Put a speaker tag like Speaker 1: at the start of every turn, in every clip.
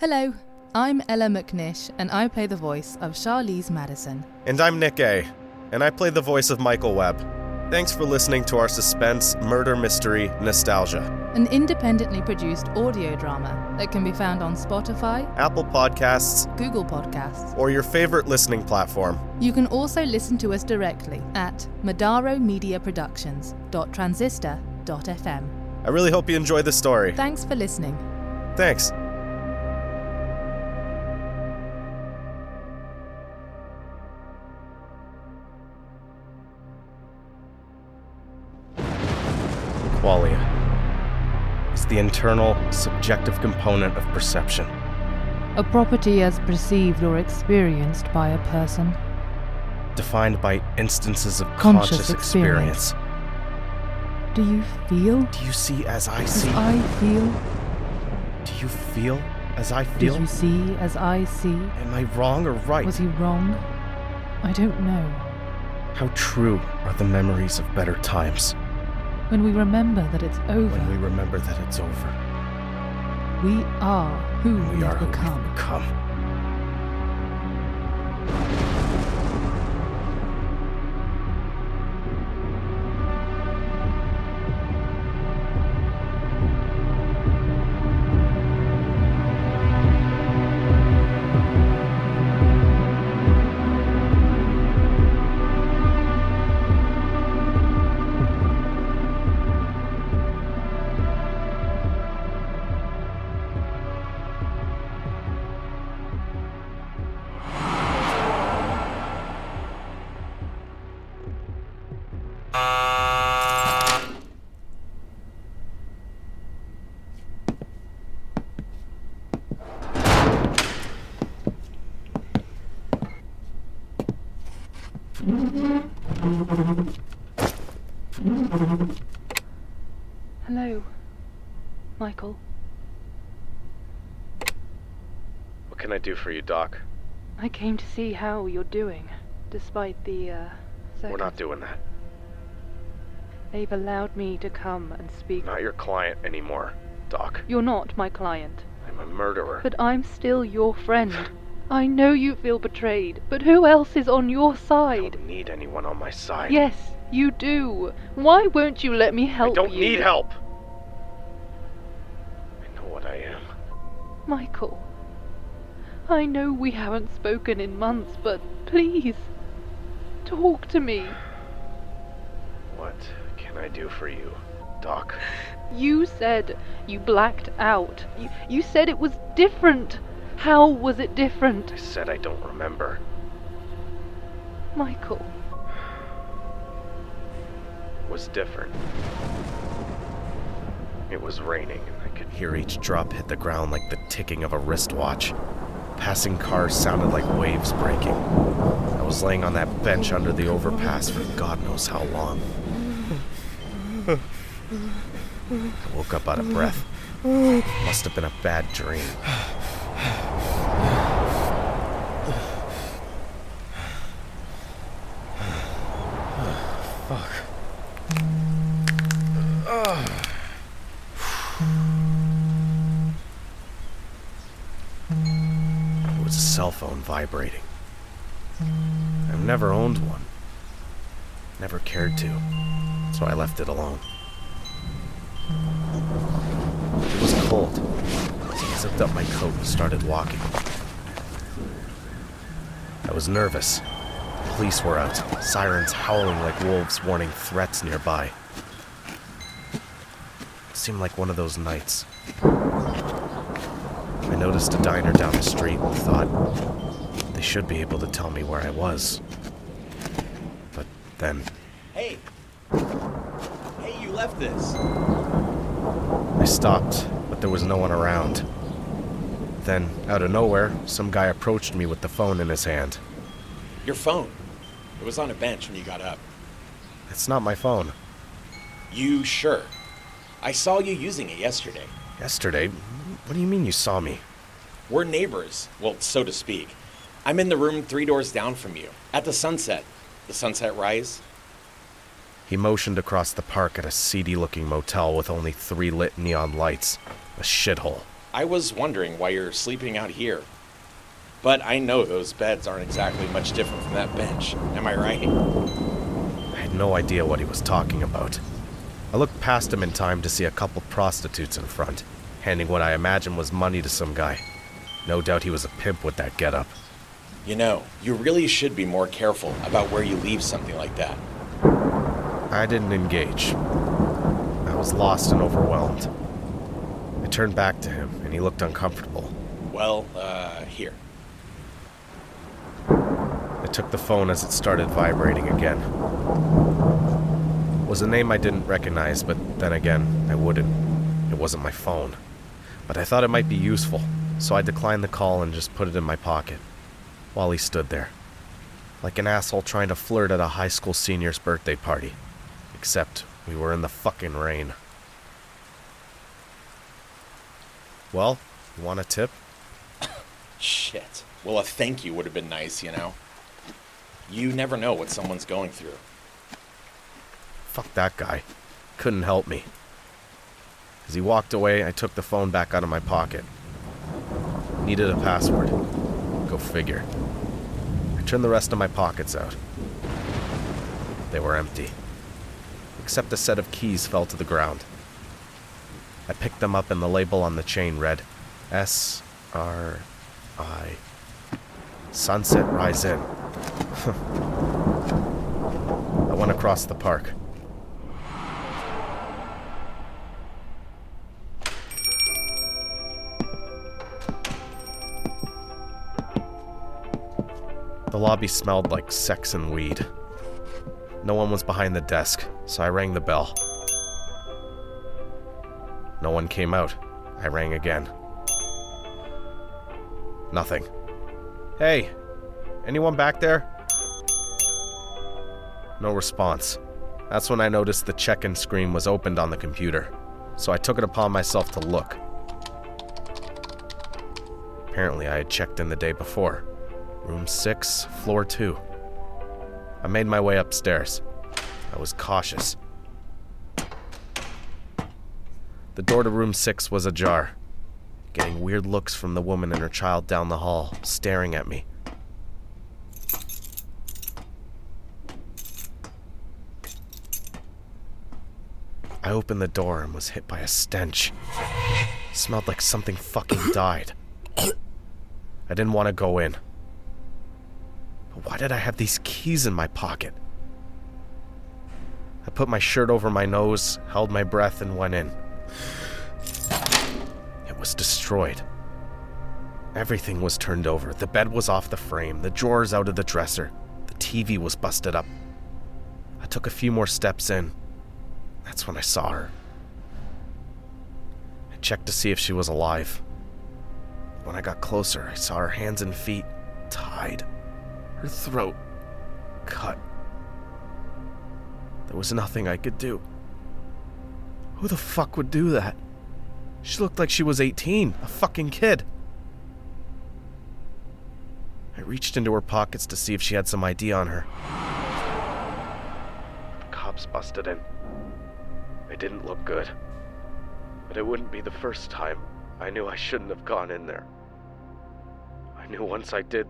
Speaker 1: Hello, I'm Ella McNish, and I play the voice of Charlise Maddison.
Speaker 2: And I'm Nick A., and I play the voice of Michael Webb. Thanks for listening to our suspense, murder mystery, nostalgia.
Speaker 1: An independently produced audio drama that can be found on Spotify,
Speaker 2: Apple Podcasts,
Speaker 1: Google Podcasts.
Speaker 2: or your favorite listening platform.
Speaker 1: You can also listen to us directly at medarromediaproductions.transistor.fm.
Speaker 2: I really hope you enjoy the story.
Speaker 1: Thanks for listening.
Speaker 2: Thanks. Qualia is the internal, subjective component of perception.
Speaker 1: A property as perceived or experienced by a person.
Speaker 2: defined by instances of
Speaker 1: Conscious
Speaker 2: conscious,
Speaker 1: experience.
Speaker 2: experience.
Speaker 1: Do you feel
Speaker 2: Do you see as I
Speaker 1: as
Speaker 2: see?
Speaker 1: I feel?
Speaker 2: Do you feel as I feel?
Speaker 1: you see as I see?
Speaker 2: Am I wrong or right?
Speaker 1: Was he wrong? I don't know.
Speaker 2: How true are the memories of better times
Speaker 1: When we remember that it's over,
Speaker 2: when we remember that it's over?
Speaker 1: we are who
Speaker 2: We
Speaker 1: we've
Speaker 2: are who
Speaker 1: become.
Speaker 2: we've become.
Speaker 1: Hello, Michael.
Speaker 2: What can I do for you, Doc?
Speaker 1: I came to see how you're doing, despite the, uh,
Speaker 2: We're not doing that.
Speaker 1: They've allowed me to come and speak.
Speaker 2: Not your client anymore, Doc.
Speaker 1: You're not my client,
Speaker 2: I'm a murderer.
Speaker 1: but I'm still your friend. I know you feel betrayed, but who else is on your side?
Speaker 2: I don't need anyone on my side.
Speaker 1: Yes, you do. Why won't you let me help I
Speaker 2: don't
Speaker 1: you?
Speaker 2: need help. I know what I am.
Speaker 1: Michael, I know we haven't spoken in months, but please, talk to me.
Speaker 2: What can I do for you, Doc?
Speaker 1: You said you blacked out. You, you said it was different. How was it different?
Speaker 2: I said I don't remember.
Speaker 1: Michael,
Speaker 2: was different. It was raining, and I could hear each drop hit the ground like the ticking of a wristwatch. Passing cars sounded like waves breaking. I was laying on that bench under the overpass for God knows how long. I woke up out of breath. Must have been a bad dream. It was a cell phone vibrating. I've never owned one. Never cared to. So I left it alone. It was cold. So I zipped up my coat and started walking. I was nervous. Police were out, sirens howling like wolves warning threats nearby. It seemed like one of those nights. I noticed a diner down the street and thought they should be able to tell me where I was. But then
Speaker 3: Hey! Hey, you left this.
Speaker 2: I stopped, but there was no one around. Then, out of nowhere, some guy approached me with the phone in his hand.
Speaker 3: Your phone. It was on a bench when you got up.
Speaker 2: It's not my phone.
Speaker 3: You sure? I saw you using it yesterday.
Speaker 2: Yesterday? What do you mean you saw me?
Speaker 3: We're neighbors, well, so to speak. I'm in the room three doors down from you, at the sunset. The sunset rise.
Speaker 2: He motioned across the park at a seedy looking motel with only three lit neon lights. A shithole.
Speaker 3: I was wondering why you're sleeping out here. But I know those beds aren't exactly much different from that bench. Am I right?
Speaker 2: I had no idea what he was talking about. I looked past him in time to see a couple prostitutes in front, handing what I imagine was money to some guy. No doubt he was a pimp with that getup.
Speaker 3: You know, you really should be more careful about where you leave something like that.
Speaker 2: I didn't engage. I was lost and overwhelmed. I turned back to him, and he looked uncomfortable.
Speaker 3: Well, uh, here.
Speaker 2: I took the phone as it started vibrating again. It was a name I didn't recognize, but then again, I wouldn't. It wasn't my phone. But I thought it might be useful, so I declined the call and just put it in my pocket while he stood there. Like an asshole trying to flirt at a high school senior's birthday party. Except we were in the fucking rain. Well, you want a tip?
Speaker 3: Shit. Well, a thank you would have been nice, you know? You never know what someone's going through.
Speaker 2: Fuck that guy. Couldn't help me. As he walked away, I took the phone back out of my pocket. Needed a password. Go figure. I turned the rest of my pockets out. They were empty. Except a set of keys fell to the ground. I picked them up and the label on the chain read S R I. Sunset Rise Inn. I went across the park. The lobby smelled like sex and weed. No one was behind the desk, so I rang the bell. No one came out. I rang again. Nothing. Hey, anyone back there? No response. That's when I noticed the check in screen was opened on the computer, so I took it upon myself to look. Apparently, I had checked in the day before. Room 6, floor 2. I made my way upstairs. I was cautious. The door to room 6 was ajar, getting weird looks from the woman and her child down the hall, staring at me. I opened the door and was hit by a stench. It smelled like something fucking died. I didn't want to go in. Why did I have these keys in my pocket? I put my shirt over my nose, held my breath, and went in. It was destroyed. Everything was turned over. The bed was off the frame, the drawers out of the dresser, the TV was busted up. I took a few more steps in. That's when I saw her. I checked to see if she was alive. When I got closer, I saw her hands and feet tied, her throat cut. There was nothing I could do. Who the fuck would do that? She looked like she was 18, a fucking kid. I reached into her pockets to see if she had some ID on her. The cops busted in. It didn't look good. But it wouldn't be the first time. I knew I shouldn't have gone in there. I knew once I did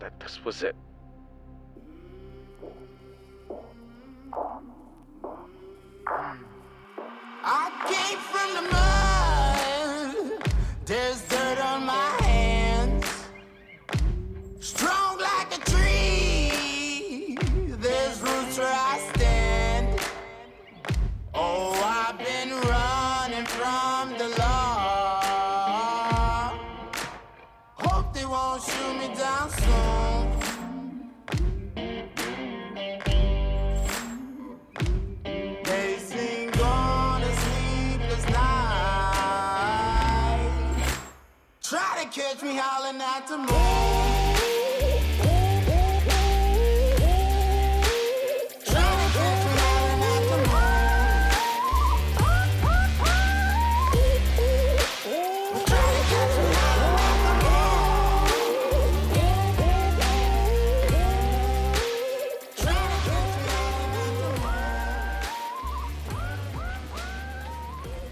Speaker 2: that this was it.
Speaker 4: To catch